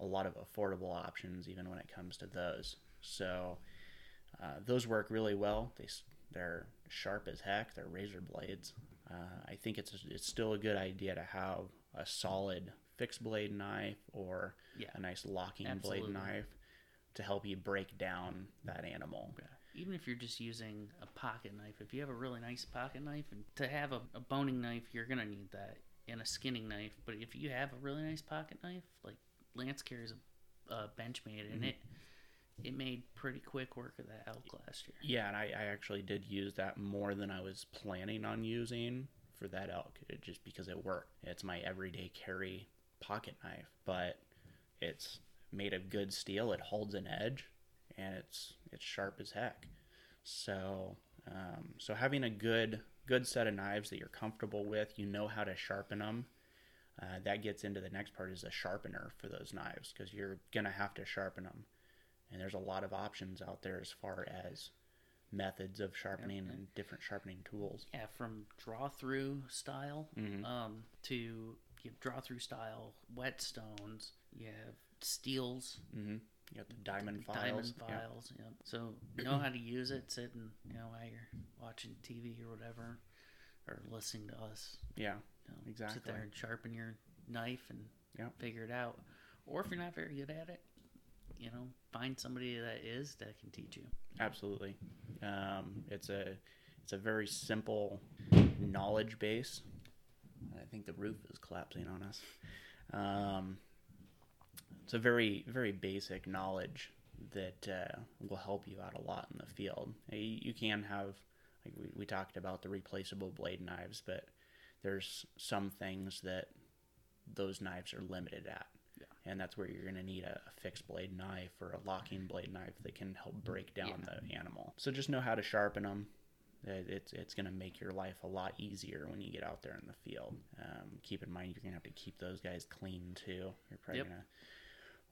a lot of affordable options, even when it comes to those. So uh, those work really well. They they're sharp as heck. They're razor blades. Uh, I think it's it's still a good idea to have a solid fixed blade knife or Yeah. a nice locking Absolutely. blade knife to help you break down that animal. Yeah. Even if you're just using a pocket knife, if you have a really nice pocket knife, and to have a, a boning knife, you're gonna need that, and a skinning knife. But if you have a really nice pocket knife, like Lance carries a, a Benchmade, and it it made pretty quick work of that elk last year. Yeah, and I, I actually did use that more than I was planning on using for that elk, it, just because it worked. It's my everyday carry pocket knife, but it's made of good steel. It holds an edge, and it's it's sharp as heck. So, um, so having a good good set of knives that you're comfortable with, you know how to sharpen them. Uh, that gets into the next part is a sharpener for those knives because you're gonna have to sharpen them, and there's a lot of options out there as far as methods of sharpening and different sharpening tools. Yeah, from draw through style Mhm. um, to you draw through style whetstones. You have steels, Mm-hmm. You got the diamond files. diamond yeah. files. Yep. So know how to use it. Sit and you know while you're watching TV or whatever, or listening to us. Yeah. You know, Sit there and sharpen your knife and Yep. figure it out. Or if you're not very good at it, you know, find somebody that is that can teach you. Absolutely. Um, it's a it's a very simple knowledge base. I think the roof is collapsing on us. Um, it's a very very basic knowledge that uh, will help you out a lot in the field. You, can have like we, we talked about the replaceable blade knives, but there's some things that those knives are limited at. And that's where you're going to need a, a fixed blade knife or a locking blade knife that can help break down the animal. So just know how to sharpen them. It's it's going to make your life a lot easier when you get out there in the field. Um, keep in mind you're going to have to keep those guys clean too. You're probably Yep. going to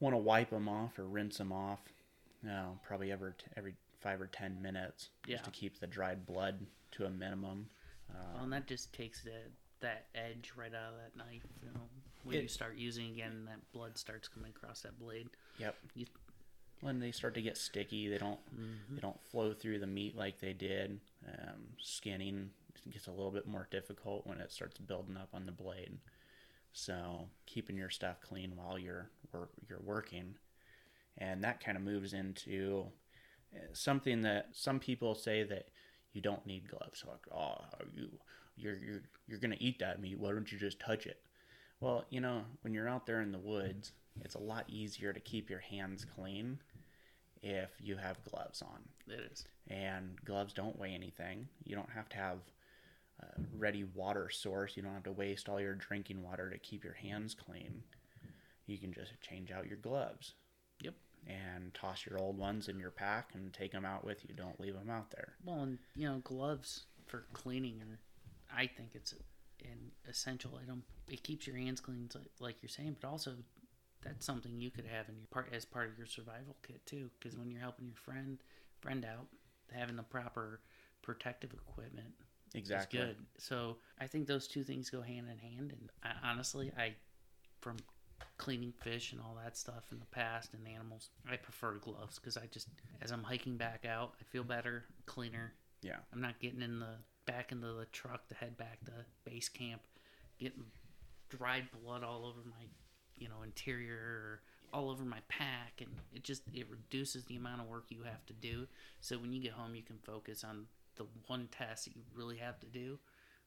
want to wipe them off or rinse them off. No, probably every every five or ten minutes, just to keep the dried blood to a minimum. Uh, Well, and that just takes that that edge right out of that knife. You know, when you start using again, that blood starts coming across that blade. Yep. You, when they start to get sticky, they don't they don't flow through the meat like they did. Um, skinning gets a little bit more difficult when it starts building up on the blade. So keeping your stuff clean while you're work, you're working, and that kind of moves into uh, something that some people say that you don't need gloves. Like, oh, you you're you're you're gonna eat that meat. Why don't you just touch it? Well, you know, when you're out there in the woods, it's a lot easier to keep your hands clean if you have gloves on. It is. And gloves don't weigh anything. You don't have to have a ready water source. You don't have to waste all your drinking water to keep your hands clean. You can just change out your gloves. Yep. And toss your old ones in your pack and take them out with you. Don't leave them out there. Well, and you know, gloves for cleaning are, I think it's an essential item. It keeps your hands clean, like you're saying, but also that's something you could have in your part as part of your survival kit too. Because when you're helping your friend friend out, having the proper protective equipment Exactly. good. So I think those two things go hand in hand. And I, honestly, I from cleaning fish and all that stuff in the past and animals, I prefer gloves because I just as I'm hiking back out, I feel better, cleaner. Yeah. I'm not getting in the back into the truck to head back to base camp, getting dried blood all over my, you know, interior or all over my pack, and it just it reduces the amount of work you have to do. So when you get home, you can focus on the one task that you really have to do,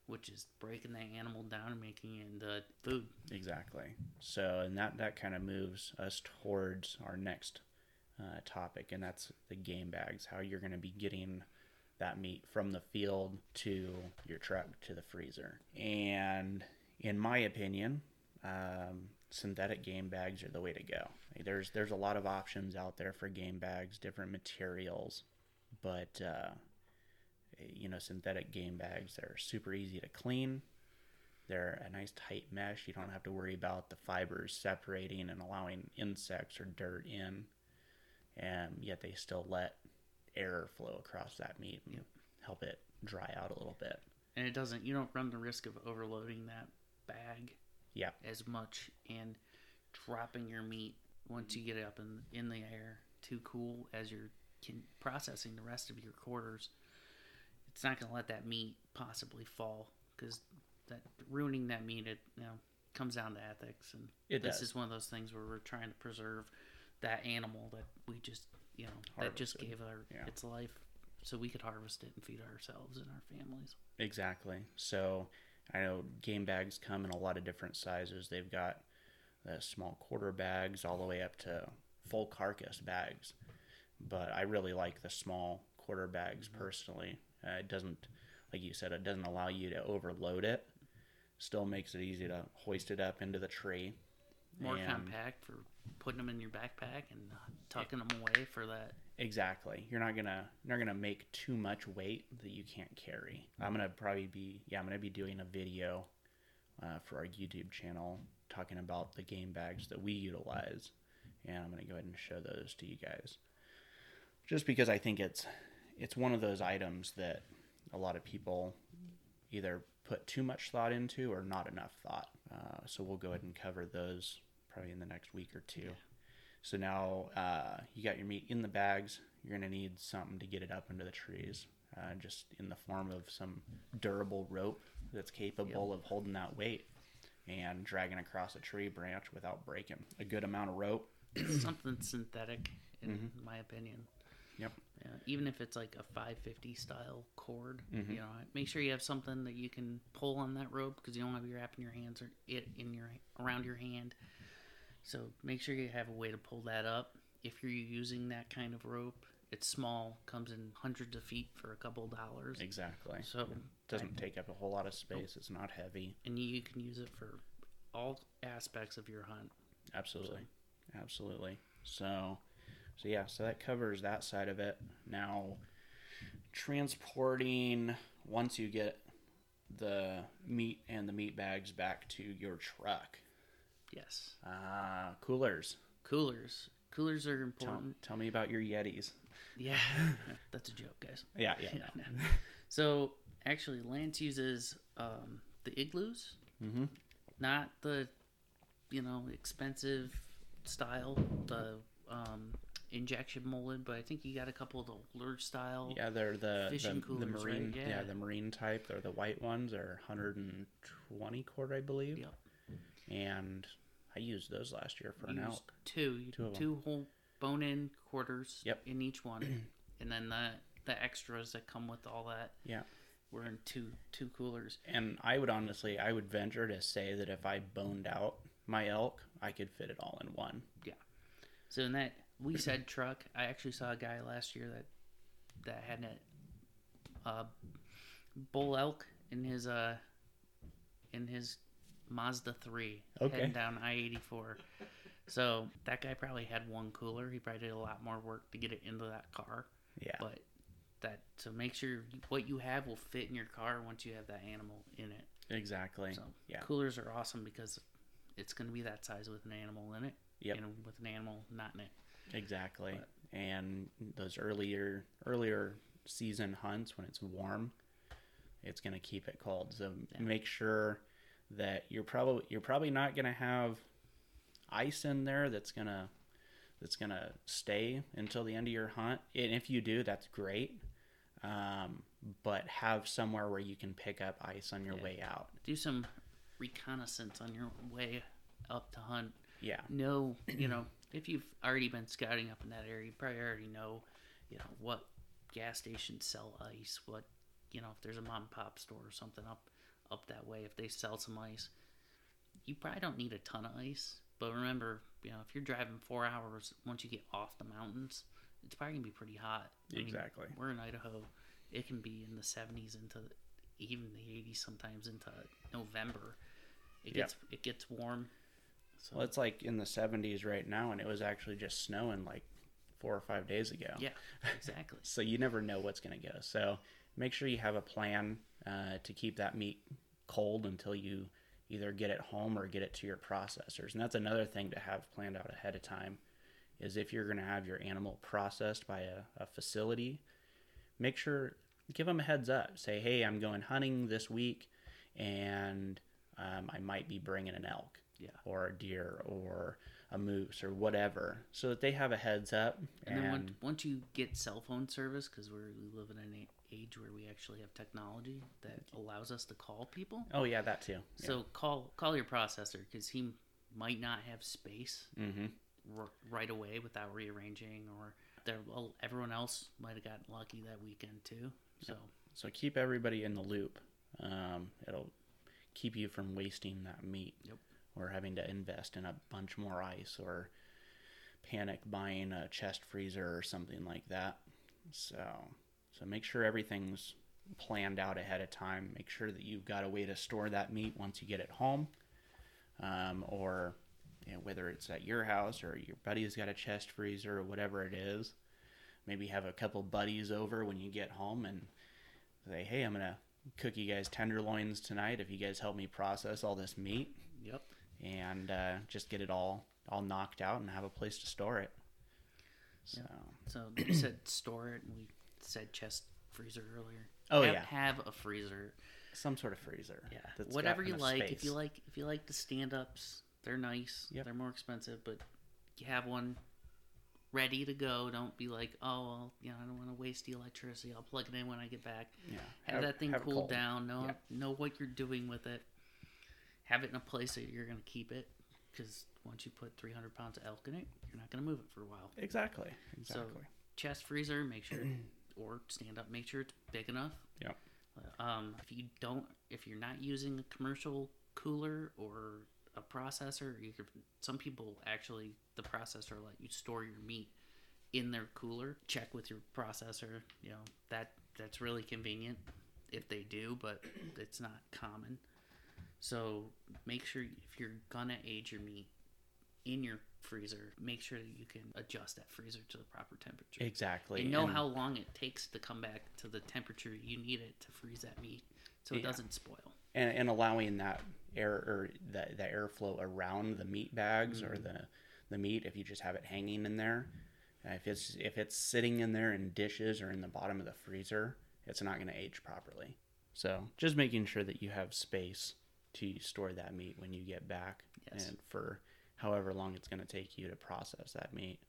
which is breaking that animal down and making it into food. Exactly. So, and that that kind of moves us towards our next uh, topic, and that's the game bags. How you're going to be getting that meat from the field to your truck to the freezer. And in my opinion, um, synthetic game bags are the way to go. There's there's a lot of options out there for game bags, different materials, but uh, you know, synthetic game bags that are super easy to clean. They're a nice tight mesh. You don't have to worry about the fibers separating and allowing insects or dirt in. And yet they still let air flow across that meat and help it dry out a little bit. And it doesn't. You don't run the risk of overloading that bag Yeah, as much and dropping your meat once you get it up in in the air too cool as you're processing the rest of your quarters. It's not going to let that meat possibly fall because that ruining that meat it you know comes down to ethics and It this does. is one of those things where we're trying to preserve that animal that we just you know that just gave our Yeah. its life so we could harvest it and feed ourselves and our families. exactly. So I know game bags come in a lot of different sizes. They've got the small quarter bags all the way up to full carcass bags. But I really like the small quarter bags mm-hmm. personally. Uh, it doesn't, like you said, it doesn't allow you to overload it. Still makes it easy to hoist it up into the tree. More And- compact for putting them in your backpack and tucking them away for that Exactly. You're not gonna you're not gonna make too much weight that you can't carry. I'm gonna probably be yeah I'm gonna be doing a video uh, for our YouTube channel talking about the game bags that we utilize, and I'm gonna go ahead and show those to you guys. Just because I think it's it's one of those items that a lot of people either put too much thought into or not enough thought. Uh, so we'll go ahead and cover those probably in the next week or two. So now uh, you got your meat in the bags. You're going to need something to get it up into the trees, uh, just in the form of some durable rope that's capable of holding that weight and dragging across a tree branch without breaking. A good amount of rope. something synthetic, in my opinion. Yep. Yeah, even if it's like a 550 style cord, Mm-hmm. you know, make sure you have something that you can pull on that rope because you don't want to be wrapping your hands or it in your around your hand. So make sure you have a way to pull that up. If you're using that kind of rope, it's small, comes in hundreds of feet for a couple dollars. Exactly. So it Doesn't take up a whole lot of space. It's not heavy. and you can use it for all aspects of your hunt. Absolutely. Absolutely. So, so yeah, so that covers that side of it. Now, transporting once you get the meat and the meat bags back to your truck. Yes, Uh, coolers. coolers. Coolers are Tell, important. tell me about your Yetis. Yeah, that's a joke, guys. Yeah, yeah. Yeah, no. So actually, Lance uses um, the igloos, Mm-hmm. not the you know expensive style, the um, injection molded. But I think you got a couple of the older style. Yeah, they're the Fishing the, the coolers, right? marine. Yeah. Yeah. the marine type. They're the white ones. They're 120 quart, I believe. Yep. And I used those last year for an elk. two, you- Two 'em. whole bone-in quarters Yep. in each one, and then the the extras that come with all that Yeah. We're in two two coolers. And I would honestly, I would venture to say that if I boned out my elk, I could fit it all in one. Yeah. So in that we said truck. I actually saw a guy last year that that had a uh, bull elk in his uh in his Mazda three Okay. heading down I eighty four. So that guy probably had one cooler. He probably did a lot more work to get it into that car. Yeah. But that so make sure what you have will fit in your car once you have that animal in it. Exactly. So yeah. coolers are awesome because it's going to be that size with an animal in it. Yep. With an animal not in it. Exactly. And those earlier earlier season hunts when it's warm, it's going to keep it cold. So Yeah. make sure that you're probably you're probably not going to have ice in there that's going to that's going to stay until the end of your hunt. And if you do, that's great. Um, but have somewhere where you can pick up ice on your Yeah. way out. Do some reconnaissance on your way up to hunt. Yeah. Know, you know, if you've already been scouting up in that area, you probably already know, you know, what gas stations sell ice, what, you know, if there's a mom and pop store or something up up that way, if they sell some ice. You probably don't need a ton of ice, but remember, you know, if you're driving four hours once you get off the mountains, it's probably gonna be pretty hot. I mean, Exactly. we're in Idaho. It can be in the 70s into even the 80s sometimes into November. It Yep. gets it gets warm. So Well, it's like in the 70s right now, and it was actually just snowing like four or five days ago. yeah, exactly. So you never know what's going to go. So make sure you have a plan uh, to keep that meat cold until you either get it home or get it to your processors. And that's another thing to have planned out ahead of time is if you're going to have your animal processed by a, a facility, make sure give them a heads up. Say, hey, I'm going hunting this week, and um, I might be bringing an elk Yeah. or a deer or a moose or whatever, so that they have a heads up. And then once, once you get cell phone service, because we live in an age where we actually have technology that allows us to call people. oh yeah, that too. So call call your processor because he might not have space hmm r- right away without rearranging, or there well, everyone else might have gotten lucky that weekend too. So So keep everybody in the loop. Um, it'll keep you from wasting that meat Yep. Or having to invest in a bunch more ice or panic buying a chest freezer or something like that. So, so make sure everything's planned out ahead of time. Make sure that you've got a way to store that meat once you get it home, um, or you know, whether it's at your house or your buddy's got a chest freezer or whatever it is. Maybe have a couple buddies over when you get home and say, "Hey, I'm gonna cook you guys tenderloins tonight. If you guys help me process all this meat. And uh, just get it all all knocked out and have a place to store it." So, So you said store it, and we said chest freezer earlier. Oh, have, yeah. have a freezer. some sort of freezer. Yeah, whatever you like. If you like, if you like the stand ups, they're nice. Yep. They're more expensive, but you have one ready to go. Don't be like, oh, well, you know, I don't want to waste the electricity. I'll plug it in when I get back. yeah, Have, that thing have cooled cold. down. Know Yep. know what you're doing with it. Have it in a place that you're gonna keep it, because once you put 300 pounds of elk in it, you're not gonna move it for a while. Exactly. Exactly. chest freezer, make sure, or stand up, make sure it's big enough. Yep. Um, if you don't, if you're not using a commercial cooler or a processor, you could. Some people actually, the processor let you store your meat in their cooler. Check with your processor. You know that that's really convenient if they do, but it's not common. So make sure if you're gonna age your meat in your freezer, make sure that you can adjust that freezer to the proper temperature. exactly. And know and- how long it takes to come back to the temperature you need it to freeze that meat, so it Yeah. doesn't spoil. and, and allowing that air or the, the airflow around the meat bags or the the meat if you just have it hanging in there uh, if it's if it's sitting in there in dishes or in the bottom of the freezer it's not going to age properly so just making sure that you have space to store that meat when you get back Yes. and for however long it's going to take you to process that meat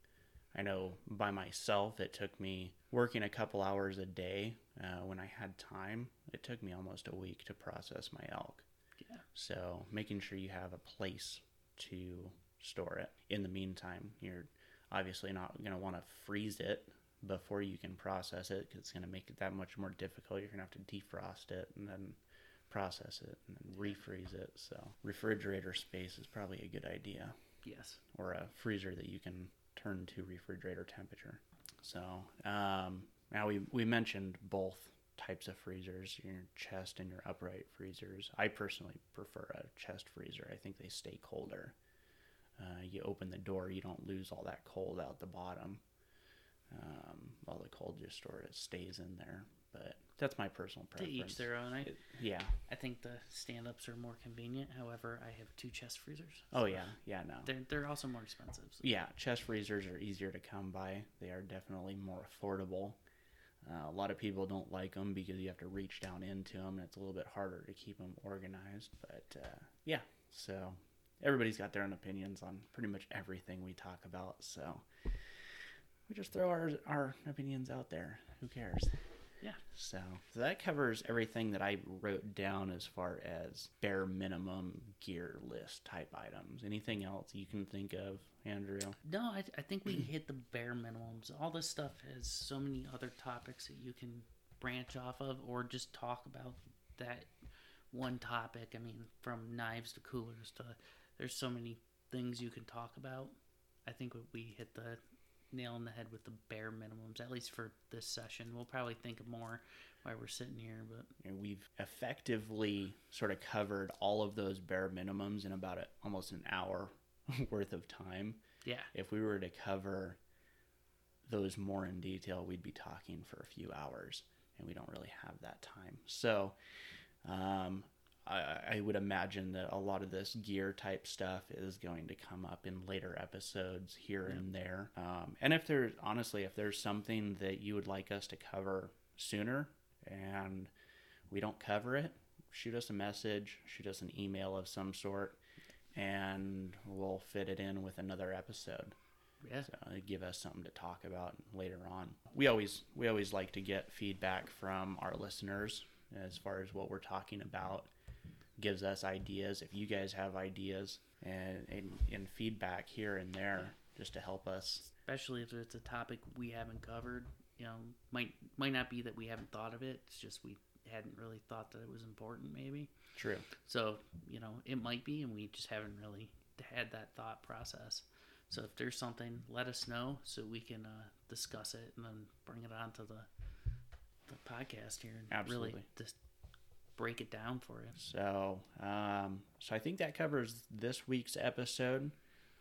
I know by myself, it took me working a couple hours a day uh, when I had time. It took me almost a week to process my elk. Yeah. So making sure you have a place to store it. In the meantime, you're obviously not going to want to freeze it before you can process it because it's going to make it that much more difficult. You're going to have to defrost it and then process it and then refreeze it. So refrigerator space is probably a good idea Yes. or a freezer that you can turn to refrigerator temperature. So um, now we we mentioned both types of freezers, your chest and your upright freezers. I personally prefer a chest freezer. I think they stay colder. Uh, you open the door, you don't lose all that cold out the bottom. Um, all the cold just sort of stays in there. But that's my personal preference. To each their own. I, yeah. I think the stand ups are more convenient. However, I have two chest freezers. Oh yeah. Yeah. No. They're, they're also more expensive. so- Yeah, chest freezers are easier to come by. They are definitely more affordable. Uh, a lot of people don't like them because you have to reach down into them, and it's a little bit harder to keep them organized. But uh, yeah, so everybody's got their own opinions on pretty much everything we talk about. So we just throw our our opinions out there. Who cares? Yeah. So, so that covers everything that I wrote down as far as bare minimum gear list type items. Anything else you can think of, Andrew? No, I, I think we hit the bare minimums. All this stuff has so many other topics that you can branch off of or just talk about that one topic. I mean, from knives to coolers to there's so many things you can talk about. I think we hit the nail on the head with the bare minimums, at least for this session. We'll probably think of more while we're sitting here, but And we've effectively sort of covered all of those bare minimums in about a, almost an hour worth of time. yeah. If we were to cover those more in detail, we'd be talking for a few hours, and we don't really have that time. So, um, I, I would imagine that a lot of this gear type stuff is going to come up in later episodes here and there. Um, and if there's honestly, if there's something that you would like us to cover sooner and we don't cover it, shoot us a message, shoot us an email of some sort, and we'll fit it in with another episode. Yeah. So uh, give us something to talk about later on. We always we always like to get feedback from our listeners as far as what we're talking about. Gives us ideas. If you guys have ideas and, and, and feedback here and there, just to help us. especially if it's a topic we haven't covered. You know, might might not be that we haven't thought of it. It's just we hadn't really thought that it was important, maybe. True. So you know, it might be, and we just haven't really had that thought process. So if there's something, let us know so we can uh, discuss it and then bring it onto the the podcast here and Absolutely. really just break it down for you. So, um, so I think that covers this week's episode.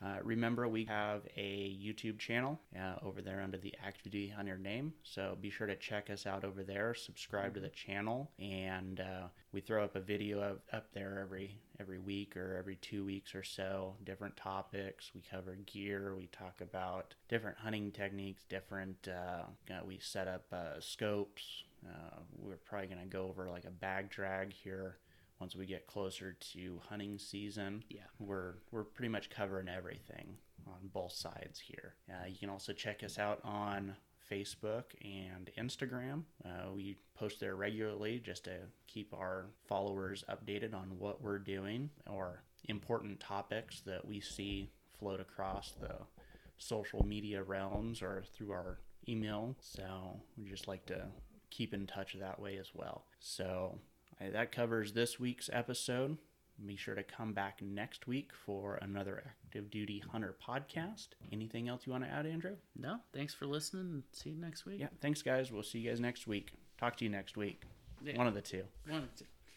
Uh, remember, we have a YouTube channel uh, over there under the Active Duty Hunter name. So be sure to check us out over there. Subscribe to the channel, and uh, we throw up a video of, up there every every week or every two weeks or so. Different topics. We cover gear. We talk about different hunting techniques. Different. Uh, we set up uh, scopes. Uh, we're probably going to go over like a bag drag here once we get closer to hunting season. Yeah. We're we're pretty much covering everything on both sides here. Uh, you can also check us out on Facebook and Instagram. Uh, we post there regularly just to keep our followers updated on what we're doing or important topics that we see float across the social media realms or through our email. So we just like to keep in touch that way as well. So that covers this week's episode. Be sure to come back next week for another Active Duty Hunter podcast. Anything else you want to add, Andrew? No, thanks for listening. See you next week. Yeah, thanks, guys. We'll see you guys next week. Talk to you next week. Yeah. One of the two. One, of two.